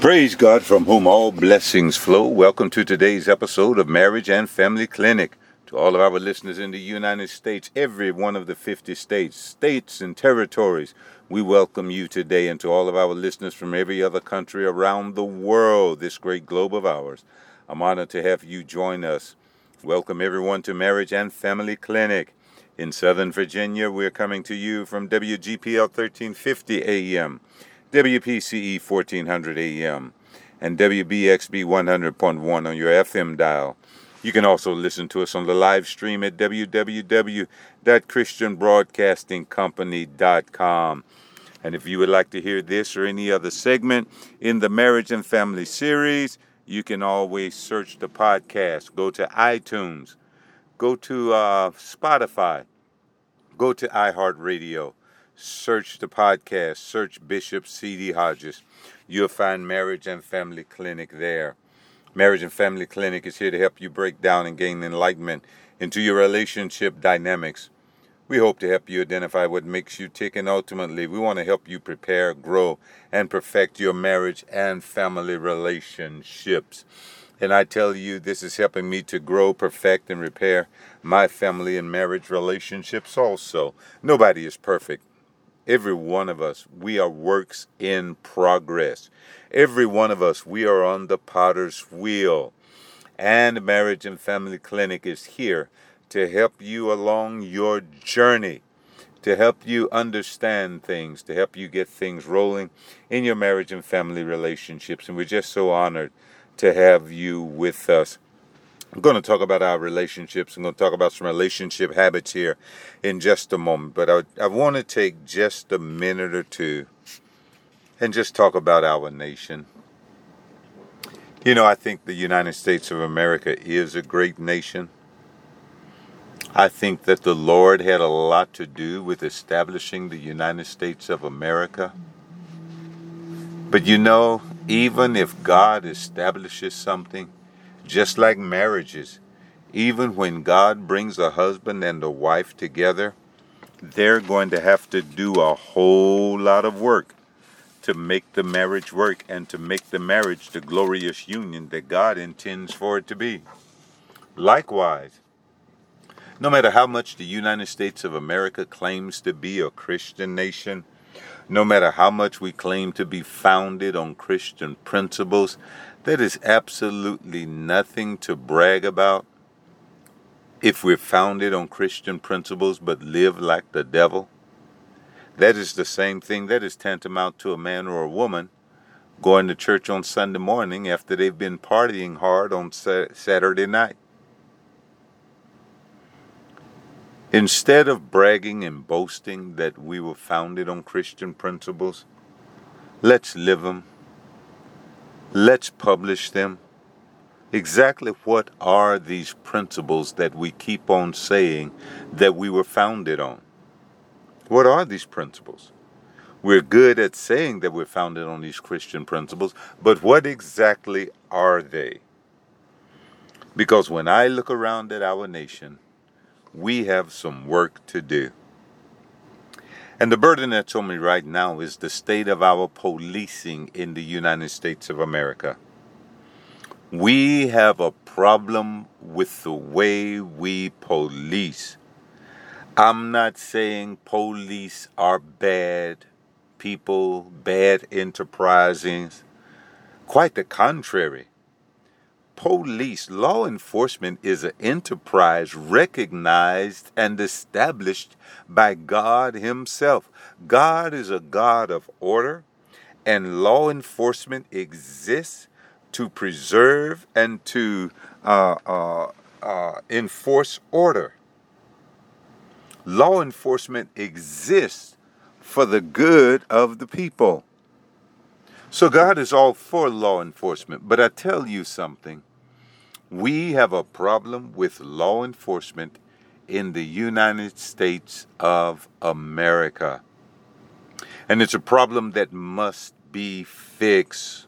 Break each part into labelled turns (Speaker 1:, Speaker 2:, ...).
Speaker 1: Praise God from whom all blessings flow. Welcome to today's episode of Marriage and Family Clinic. To all of our listeners in the United States, every one of the 50 states, states and territories, we welcome you today and to all of our listeners from every other country around the world, this great globe of ours. I'm honored to have you join us. Welcome everyone to Marriage and Family Clinic. In Southern Virginia, we're coming to you from WGPL 1350 AM. WPCE 1400 AM, and WBXB 100.1 on your FM dial. You can also listen to us on the live stream at www.christianbroadcastingcompany.com. And if you would like to hear this or any other segment in the Marriage and Family series, you can always search the podcast. Go to iTunes, go to uh, Spotify, go to iHeartRadio search the podcast, search Bishop C.D. Hodges. You'll find Marriage and Family Clinic there. Marriage and Family Clinic is here to help you break down and gain enlightenment into your relationship dynamics. We hope to help you identify what makes you tick, and ultimately, we want to help you prepare, grow, and perfect your marriage and family relationships. And I tell you, this is helping me to grow, perfect, and repair my family and marriage relationships also. Nobody is perfect. Every one of us, we are works in progress. Every one of us, we are on the potter's wheel. And Marriage and Family Clinic is here to help you along your journey, to help you understand things, to help you get things rolling in your marriage and family relationships. And we're just so honored to have you with us. I'm going to talk about our relationships. I'm going to talk about some relationship habits here in just a moment. But I, I want to take just a minute or two and just talk about our nation. You know, I think the United States of America is a great nation. I think that the Lord had a lot to do with establishing the United States of America. But you know, even if God establishes something, just like marriages, even when God brings a husband and a wife together, they're going to have to do a whole lot of work to make the marriage work and to make the marriage the glorious union that God intends for it to be. Likewise, no matter how much the United States of America claims to be a Christian nation, no matter how much we claim to be founded on Christian principles, that is absolutely nothing to brag about if we're founded on Christian principles but live like the devil. That is the same thing. That is tantamount to a man or a woman going to church on Sunday morning after they've been partying hard on Saturday night. Instead of bragging and boasting that we were founded on Christian principles, let's live them Let's publish them. Exactly what are these principles that we keep on saying that we were founded on? What are these principles? We're good at saying that we're founded on these Christian principles, but what exactly are they? Because when I look around at our nation, we have some work to do. And the burden that's on me right now is the state of our policing in the United States of America. We have a problem with the way we police. I'm not saying police are bad people, bad enterprises. Quite the contrary police, law enforcement is an enterprise recognized and established by God Himself. God is a God of order, and law enforcement exists to preserve and to uh, uh, uh, enforce order. Law enforcement exists for the good of the people. So God is all for law enforcement. But I tell you something we have a problem with law enforcement in the United States of America. And it's a problem that must be fixed.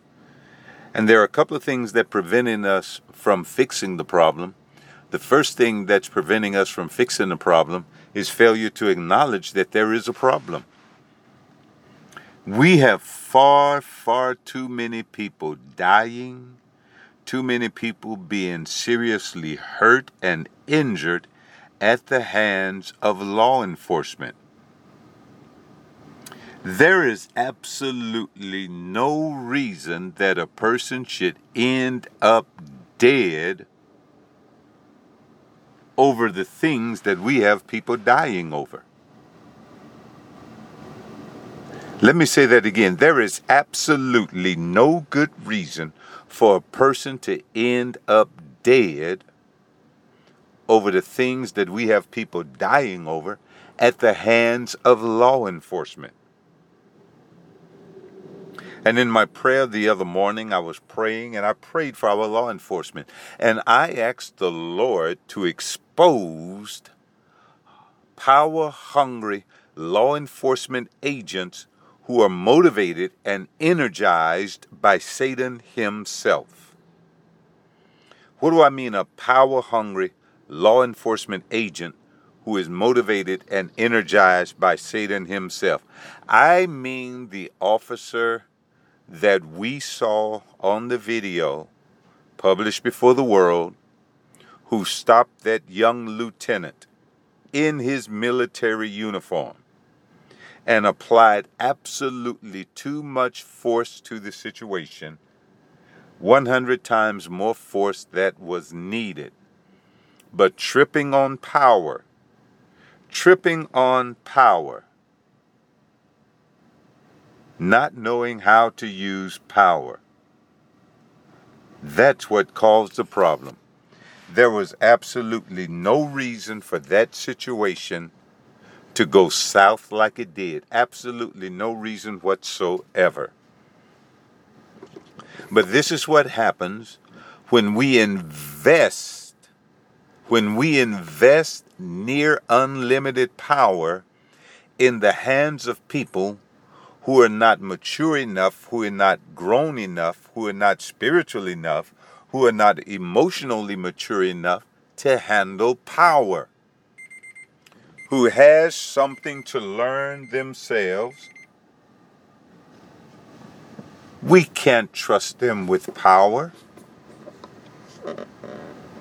Speaker 1: And there are a couple of things that preventing us from fixing the problem. The first thing that's preventing us from fixing the problem is failure to acknowledge that there is a problem. We have far, far too many people dying, too many people being seriously hurt and injured at the hands of law enforcement. There is absolutely no reason that a person should end up dead over the things that we have people dying over. Let me say that again. There is absolutely no good reason for a person to end up dead over the things that we have people dying over at the hands of law enforcement. And in my prayer the other morning, I was praying and I prayed for our law enforcement. And I asked the Lord to expose power hungry law enforcement agents who are motivated and energized by Satan himself. What do I mean, a power hungry law enforcement agent who is motivated and energized by Satan himself? I mean the officer that we saw on the video published before the world who stopped that young lieutenant in his military uniform and applied absolutely too much force to the situation, 100 times more force that was needed. But tripping on power, tripping on power not knowing how to use power. That's what caused the problem. There was absolutely no reason for that situation to go south like it did. Absolutely no reason whatsoever. But this is what happens when we invest, when we invest near unlimited power in the hands of people who are not mature enough, who are not grown enough, who are not spiritual enough, who are not emotionally mature enough to handle power, who has something to learn themselves. We can't trust them with power.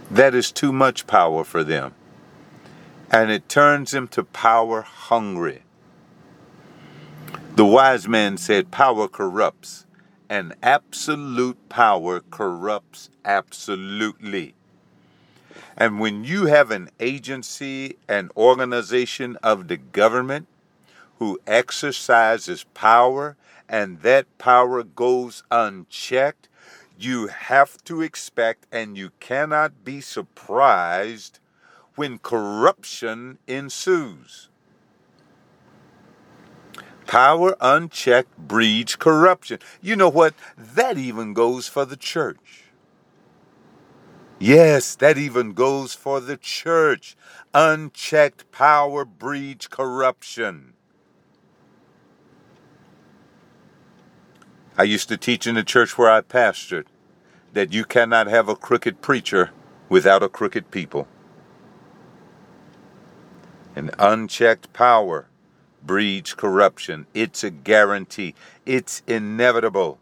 Speaker 1: That is too much power for them. And it turns them to power hungry. The wise man said, Power corrupts, and absolute power corrupts absolutely. And when you have an agency, an organization of the government who exercises power, and that power goes unchecked, you have to expect and you cannot be surprised when corruption ensues. Power unchecked breeds corruption. You know what? That even goes for the church. Yes, that even goes for the church. Unchecked power breeds corruption. I used to teach in the church where I pastored that you cannot have a crooked preacher without a crooked people. And unchecked power breeds corruption. It's a guarantee, it's inevitable.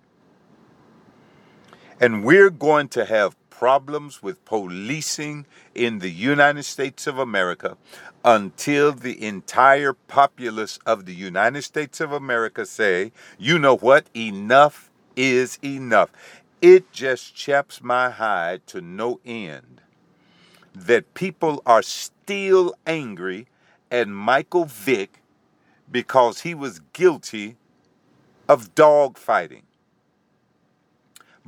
Speaker 1: And we're going to have problems with policing in the United States of America until the entire populace of the United States of America say, you know what, enough is enough. It just chaps my hide to no end that people are still angry at Michael Vick because he was guilty of dog fighting.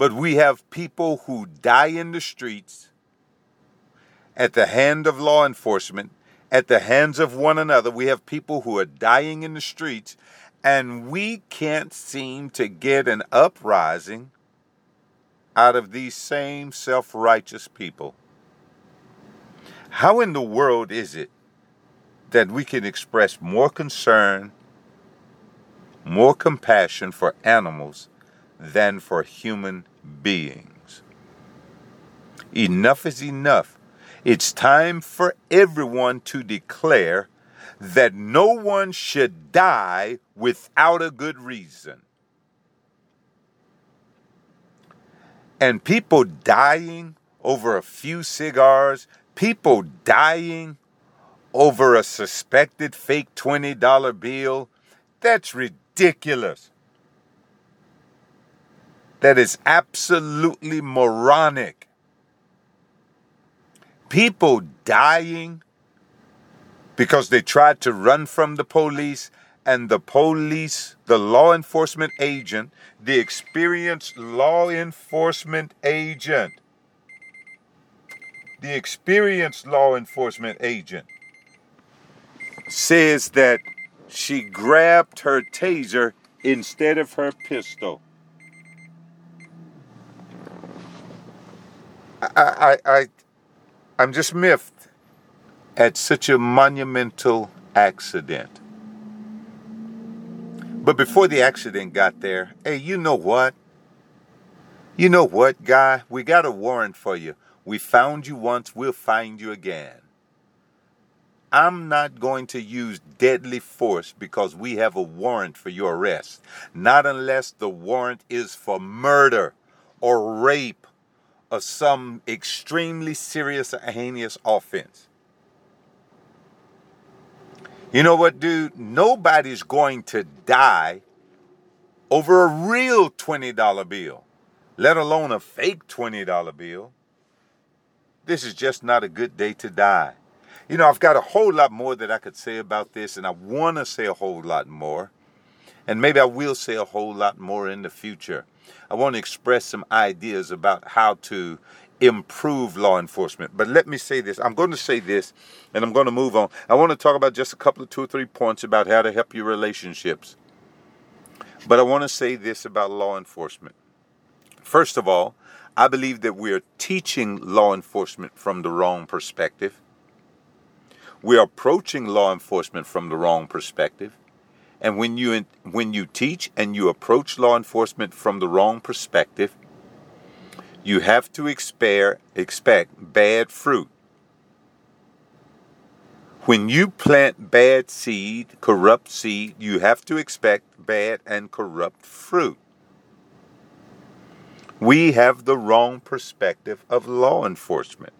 Speaker 1: But we have people who die in the streets at the hand of law enforcement, at the hands of one another. We have people who are dying in the streets, and we can't seem to get an uprising out of these same self righteous people. How in the world is it that we can express more concern, more compassion for animals than for human beings. Enough is enough. It's time for everyone to declare that no one should die without a good reason. And people dying over a few cigars, people dying over a suspected fake $20 bill, that's ridiculous. That is absolutely moronic. People dying because they tried to run from the police, and the police, the law enforcement agent, the experienced law enforcement agent, the experienced law enforcement agent says that she grabbed her taser instead of her pistol. I, I, I, I'm just miffed at such a monumental accident. But before the accident got there, hey, you know what? You know what, guy? We got a warrant for you. We found you once, we'll find you again. I'm not going to use deadly force because we have a warrant for your arrest. Not unless the warrant is for murder or rape or some extremely serious or heinous offense. You know what, dude? Nobody's going to die over a real $20 bill, let alone a fake $20 bill. This is just not a good day to die. You know, I've got a whole lot more that I could say about this, and I want to say a whole lot more. And maybe I will say a whole lot more in the future. I want to express some ideas about how to improve law enforcement. But let me say this. I'm going to say this and I'm going to move on. I want to talk about just a couple of two or three points about how to help your relationships. But I want to say this about law enforcement. First of all, I believe that we're teaching law enforcement from the wrong perspective. We're approaching law enforcement from the wrong perspective. And when you when you teach and you approach law enforcement from the wrong perspective, you have to expect, expect bad fruit. When you plant bad seed, corrupt seed, you have to expect bad and corrupt fruit. We have the wrong perspective of law enforcement.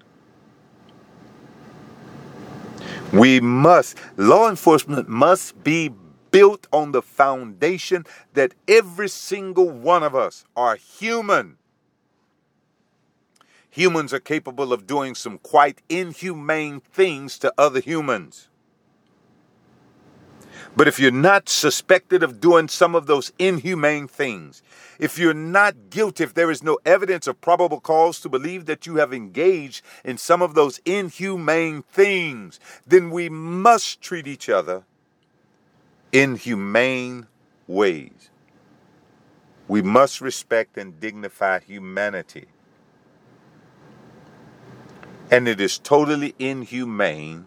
Speaker 1: We must, law enforcement must be built on the foundation that every single one of us are human humans are capable of doing some quite inhumane things to other humans. But if you're not suspected of doing some of those inhumane things, if you're not guilty, if there is no evidence of probable cause to believe that you have engaged in some of those inhumane things, then we must treat each other in humane ways. We must respect and dignify humanity. And it is totally inhumane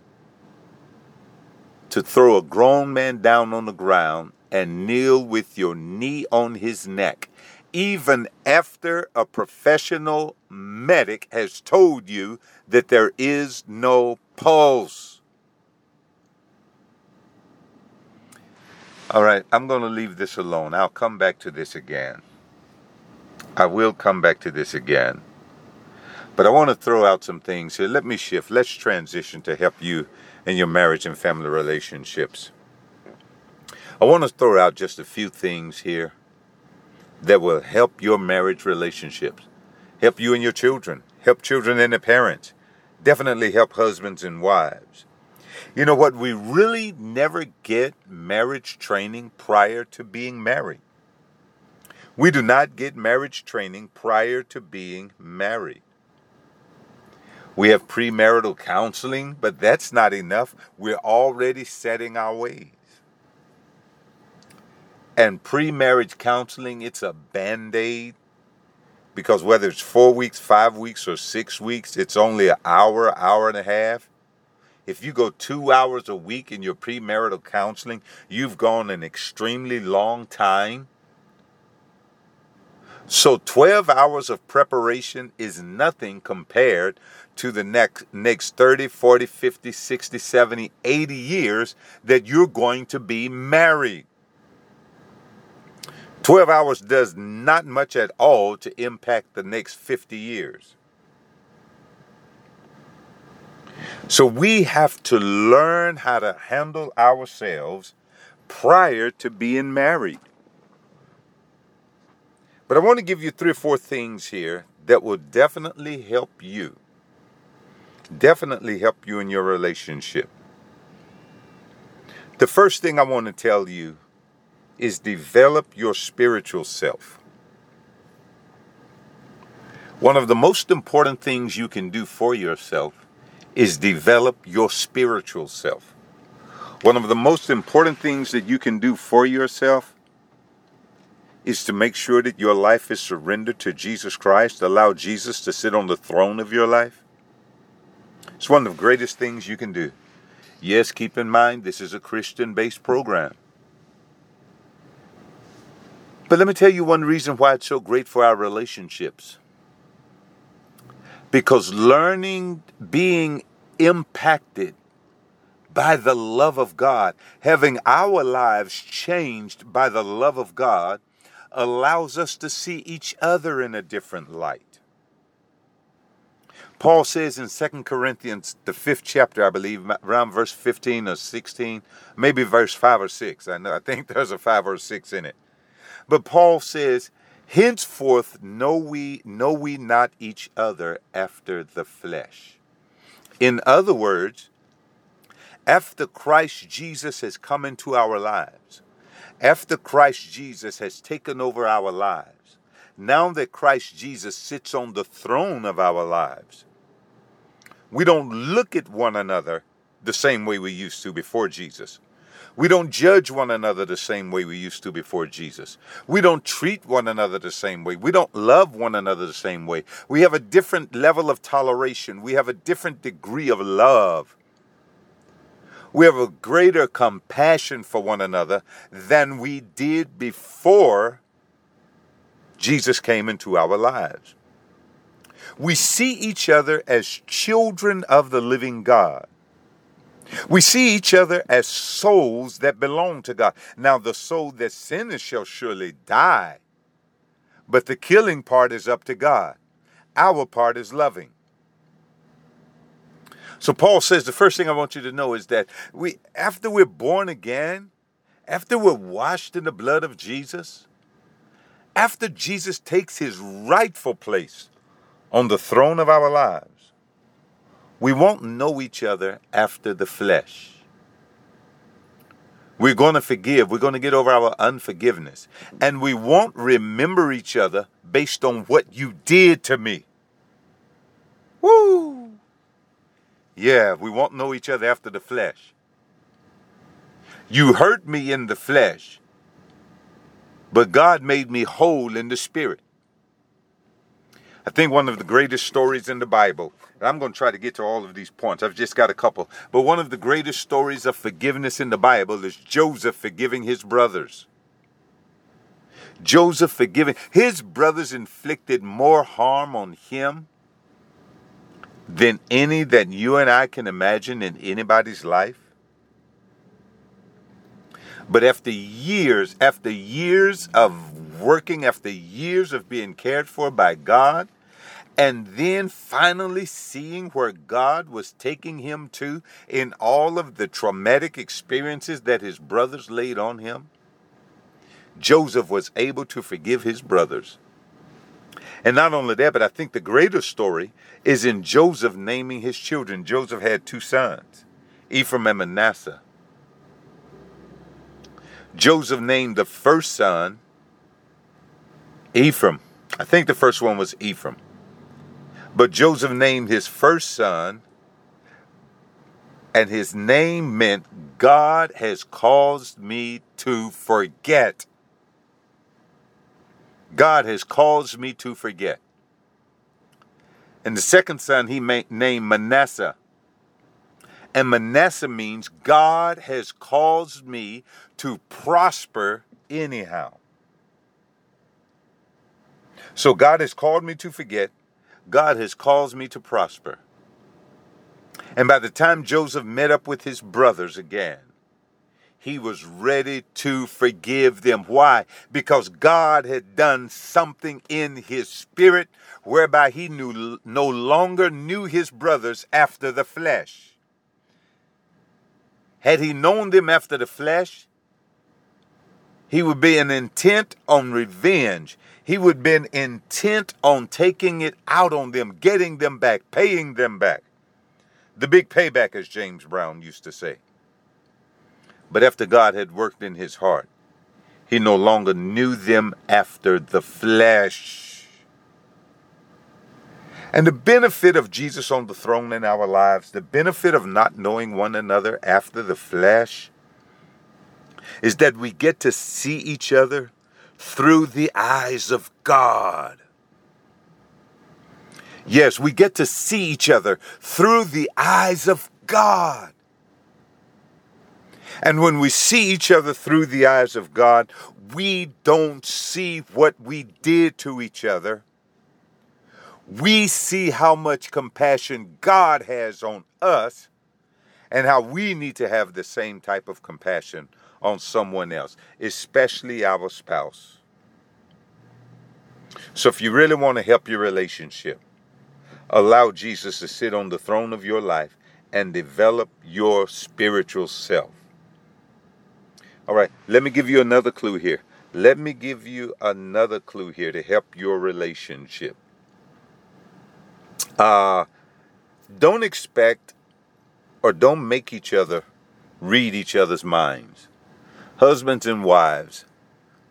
Speaker 1: to throw a grown man down on the ground and kneel with your knee on his neck, even after a professional medic has told you that there is no pulse. All right, I'm going to leave this alone. I'll come back to this again. I will come back to this again. But I want to throw out some things here. Let me shift. Let's transition to help you in your marriage and family relationships. I want to throw out just a few things here that will help your marriage relationships, help you and your children, help children and their parents, definitely help husbands and wives. You know what? We really never get marriage training prior to being married. We do not get marriage training prior to being married. We have premarital counseling, but that's not enough. We're already setting our ways. And pre-marriage counseling, it's a band-aid because whether it's four weeks, five weeks, or six weeks, it's only an hour, hour and a half. If you go two hours a week in your premarital counseling, you've gone an extremely long time. So 12 hours of preparation is nothing compared to the next next 30, 40, 50, 60, 70, 80 years that you're going to be married. 12 hours does not much at all to impact the next 50 years. So we have to learn how to handle ourselves prior to being married. But I want to give you three or four things here that will definitely help you. Definitely help you in your relationship. The first thing I want to tell you is develop your spiritual self. One of the most important things you can do for yourself is develop your spiritual self. One of the most important things that you can do for yourself is to make sure that your life is surrendered to Jesus Christ, allow Jesus to sit on the throne of your life. It's one of the greatest things you can do. Yes, keep in mind this is a Christian based program. But let me tell you one reason why it's so great for our relationships. Because learning, being impacted by the love of God, having our lives changed by the love of God, allows us to see each other in a different light. Paul says in 2 Corinthians, the fifth chapter, I believe, around verse 15 or 16, maybe verse 5 or 6. I know I think there's a 5 or 6 in it. But Paul says, Henceforth know we know we not each other after the flesh. In other words, after Christ Jesus has come into our lives, after Christ Jesus has taken over our lives, now that Christ Jesus sits on the throne of our lives, we don't look at one another the same way we used to before Jesus. We don't judge one another the same way we used to before Jesus. We don't treat one another the same way. We don't love one another the same way. We have a different level of toleration. We have a different degree of love. We have a greater compassion for one another than we did before Jesus came into our lives. We see each other as children of the living God. We see each other as souls that belong to God. Now, the soul that sinneth shall surely die, but the killing part is up to God. Our part is loving. So Paul says the first thing I want you to know is that we after we're born again, after we're washed in the blood of Jesus, after Jesus takes his rightful place on the throne of our lives, we won't know each other after the flesh. We're going to forgive. We're going to get over our unforgiveness. And we won't remember each other based on what you did to me. Woo! Yeah, we won't know each other after the flesh. You hurt me in the flesh, but God made me whole in the spirit. I think one of the greatest stories in the Bible, and I'm going to try to get to all of these points. I've just got a couple. But one of the greatest stories of forgiveness in the Bible is Joseph forgiving his brothers. Joseph forgiving his brothers inflicted more harm on him than any that you and I can imagine in anybody's life. But after years, after years of working, after years of being cared for by God, and then finally seeing where God was taking him to in all of the traumatic experiences that his brothers laid on him, Joseph was able to forgive his brothers. And not only that, but I think the greater story is in Joseph naming his children. Joseph had two sons, Ephraim and Manasseh. Joseph named the first son Ephraim. I think the first one was Ephraim. But Joseph named his first son, and his name meant God has caused me to forget. God has caused me to forget. And the second son he named Manasseh. And Manasseh means God has caused me to prosper anyhow. So God has called me to forget. God has caused me to prosper. And by the time Joseph met up with his brothers again, he was ready to forgive them. Why? Because God had done something in his spirit whereby he knew no longer knew his brothers after the flesh. Had he known them after the flesh, he would be an intent on revenge. He would have been intent on taking it out on them, getting them back, paying them back. The big payback, as James Brown used to say. But after God had worked in his heart, he no longer knew them after the flesh. And the benefit of Jesus on the throne in our lives, the benefit of not knowing one another after the flesh, is that we get to see each other through the eyes of God. Yes, we get to see each other through the eyes of God. And when we see each other through the eyes of God, we don't see what we did to each other. We see how much compassion God has on us and how we need to have the same type of compassion on someone else, especially our spouse. So, if you really want to help your relationship, allow Jesus to sit on the throne of your life and develop your spiritual self. All right, let me give you another clue here. Let me give you another clue here to help your relationship. Uh, don't expect or don't make each other read each other's minds. Husbands and wives,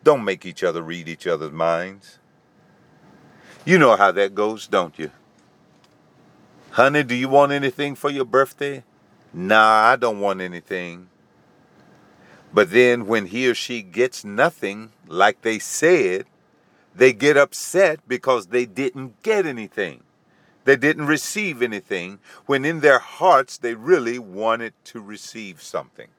Speaker 1: don't make each other read each other's minds. You know how that goes, don't you? Honey, do you want anything for your birthday? Nah, I don't want anything. But then when he or she gets nothing like they said, they get upset because they didn't get anything. They didn't receive anything when in their hearts they really wanted to receive something.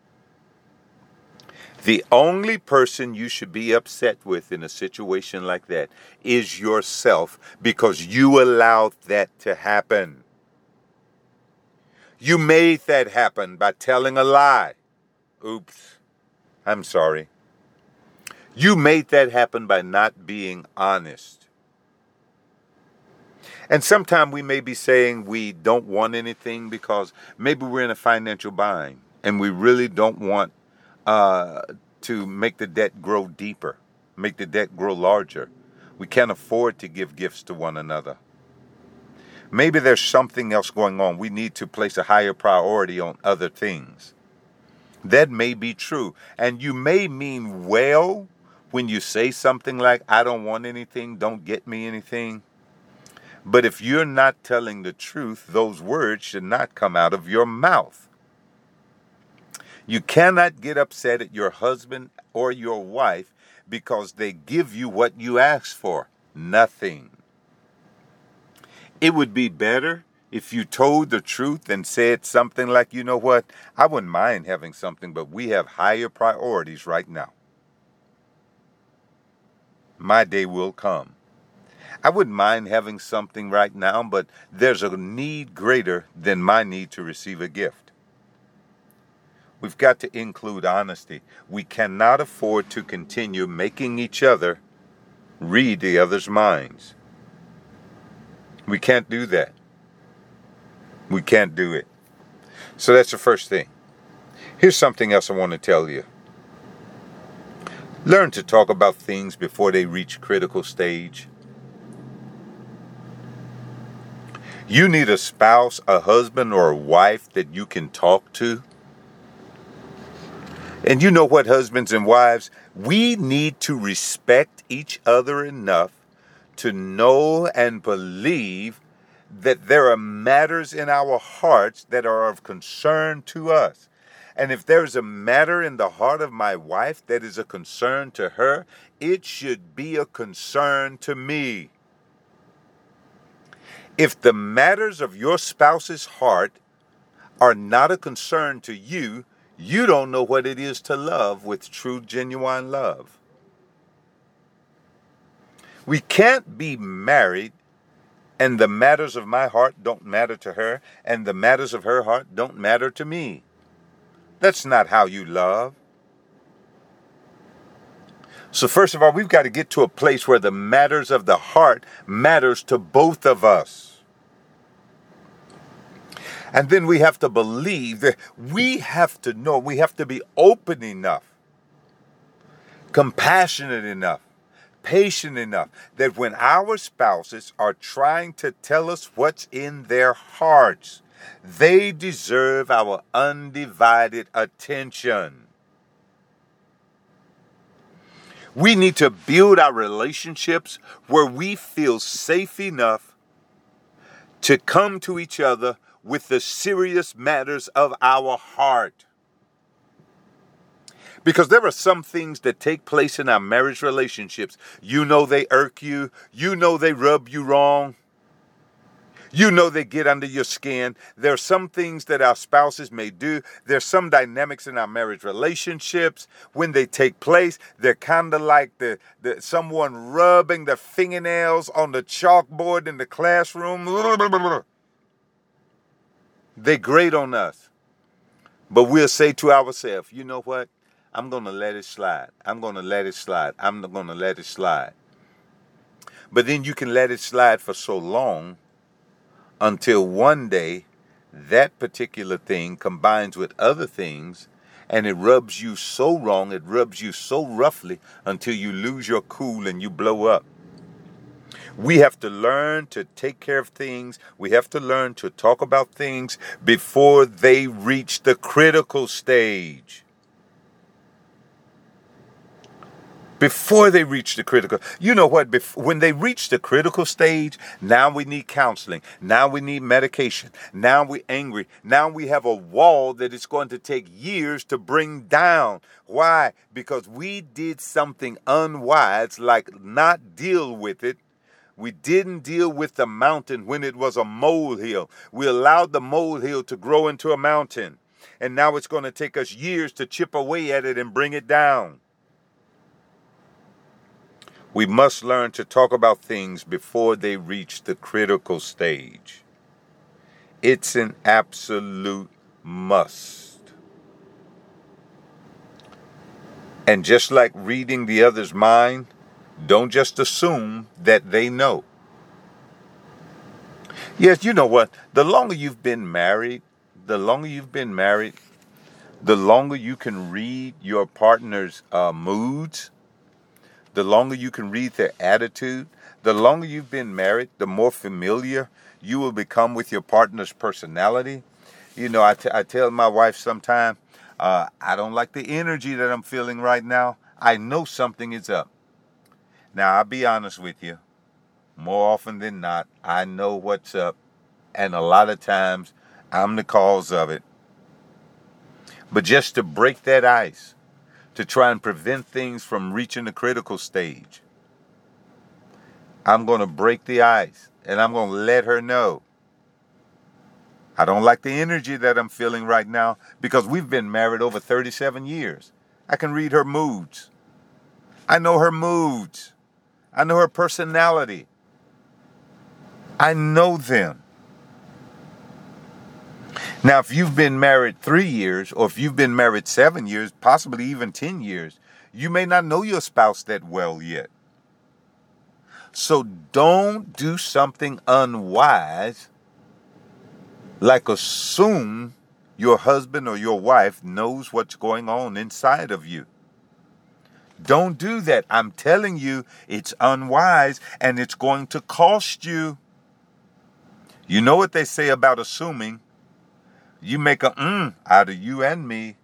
Speaker 1: The only person you should be upset with in a situation like that is yourself because you allowed that to happen. You made that happen by telling a lie. Oops. I'm sorry. You made that happen by not being honest. And sometimes we may be saying we don't want anything because maybe we're in a financial bind and we really don't want uh, to make the debt grow deeper, make the debt grow larger. We can't afford to give gifts to one another. Maybe there's something else going on. We need to place a higher priority on other things. That may be true. And you may mean well when you say something like, I don't want anything, don't get me anything. But if you're not telling the truth, those words should not come out of your mouth. You cannot get upset at your husband or your wife because they give you what you ask for nothing. It would be better if you told the truth and said something like, you know what, I wouldn't mind having something, but we have higher priorities right now. My day will come. I wouldn't mind having something right now, but there's a need greater than my need to receive a gift. We've got to include honesty. We cannot afford to continue making each other read the other's minds. We can't do that. We can't do it. So that's the first thing. Here's something else I want to tell you. Learn to talk about things before they reach critical stage. You need a spouse, a husband, or a wife that you can talk to. And you know what, husbands and wives? We need to respect each other enough to know and believe that there are matters in our hearts that are of concern to us. And if there's a matter in the heart of my wife that is a concern to her, it should be a concern to me. If the matters of your spouse's heart are not a concern to you, you don't know what it is to love with true, genuine love. We can't be married and the matters of my heart don't matter to her, and the matters of her heart don't matter to me. That's not how you love. So first of all, we've got to get to a place where the matters of the heart matters to both of us. And then we have to believe that we have to know, we have to be open enough, compassionate enough, patient enough that when our spouses are trying to tell us what's in their hearts, they deserve our undivided attention. We need to build our relationships where we feel safe enough to come to each other with the serious matters of our heart. Because there are some things that take place in our marriage relationships. You know they irk you, you know they rub you wrong. You know they get under your skin. There are some things that our spouses may do. There's some dynamics in our marriage relationships when they take place. They're kind of like the, the someone rubbing their fingernails on the chalkboard in the classroom. They grate on us. But we'll say to ourselves, you know what? I'm going to let it slide. I'm going to let it slide. I'm going to let it slide. But then you can let it slide for so long until one day that particular thing combines with other things and it rubs you so wrong, it rubs you so roughly until you lose your cool and you blow up. We have to learn to take care of things. We have to learn to talk about things before they reach the critical stage. Before they reach the critical you know what when they reach the critical stage now we need counseling now we need medication now we're angry now we have a wall that it's going to take years to bring down why because we did something unwise like not deal with it we didn't deal with the mountain when it was a molehill. We allowed the molehill to grow into a mountain. And now it's going to take us years to chip away at it and bring it down. We must learn to talk about things before they reach the critical stage. It's an absolute must. And just like reading the other's mind, don't just assume that they know. Yes, you know what? The longer you've been married, the longer you've been married, the longer you can read your partner's uh, moods, the longer you can read their attitude, the longer you've been married, the more familiar you will become with your partner's personality. You know, I, t- I tell my wife sometimes, uh, I don't like the energy that I'm feeling right now. I know something is up. Now, I'll be honest with you. More often than not, I know what's up. And a lot of times, I'm the cause of it. But just to break that ice, to try and prevent things from reaching the critical stage. I'm going to break the ice and I'm going to let her know. I don't like the energy that I'm feeling right now because we've been married over 37 years. I can read her moods. I know her moods. I know her personality. I know them. Now, if you've been married three years, or if you've been married seven years, possibly even 10 years, you may not know your spouse that well yet. So don't do something unwise like assume your husband or your wife knows what's going on inside of you. Don't do that. I'm telling you, it's unwise and it's going to cost you. You know what they say about assuming? You make a mm out of you and me.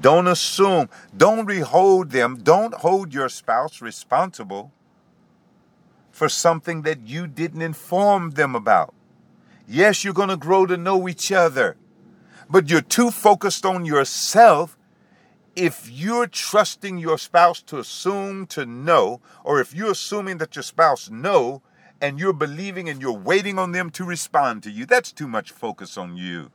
Speaker 1: Don't assume. Don't hold them. Don't hold your spouse responsible for something that you didn't inform them about. Yes, you're going to grow to know each other, but you're too focused on yourself. If you're trusting your spouse to assume to know, or if you're assuming that your spouse know, and you're believing and you're waiting on them to respond to you. That's too much focus on you.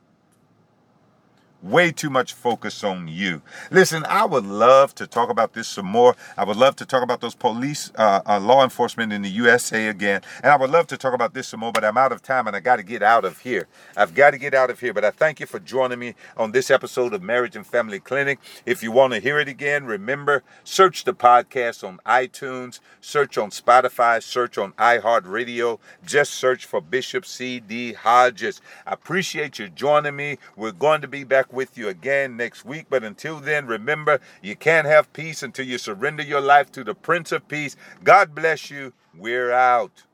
Speaker 1: Way too much focus on you. Listen, I would love to talk about this some more. I would love to talk about those police, uh, uh, law enforcement in the USA again. And I would love to talk about this some more, but I'm out of time and I got to get out of here. I've got to get out of here. But I thank you for joining me on this episode of Marriage and Family Clinic. If you want to hear it again, remember, search the podcast on iTunes, search on Spotify, search on iHeartRadio. Just search for Bishop C.D. Hodges. I appreciate you joining me. We're going to be with you again next week. But until then, remember, you can't have peace until you surrender your life to the Prince of Peace. God bless you. We're out.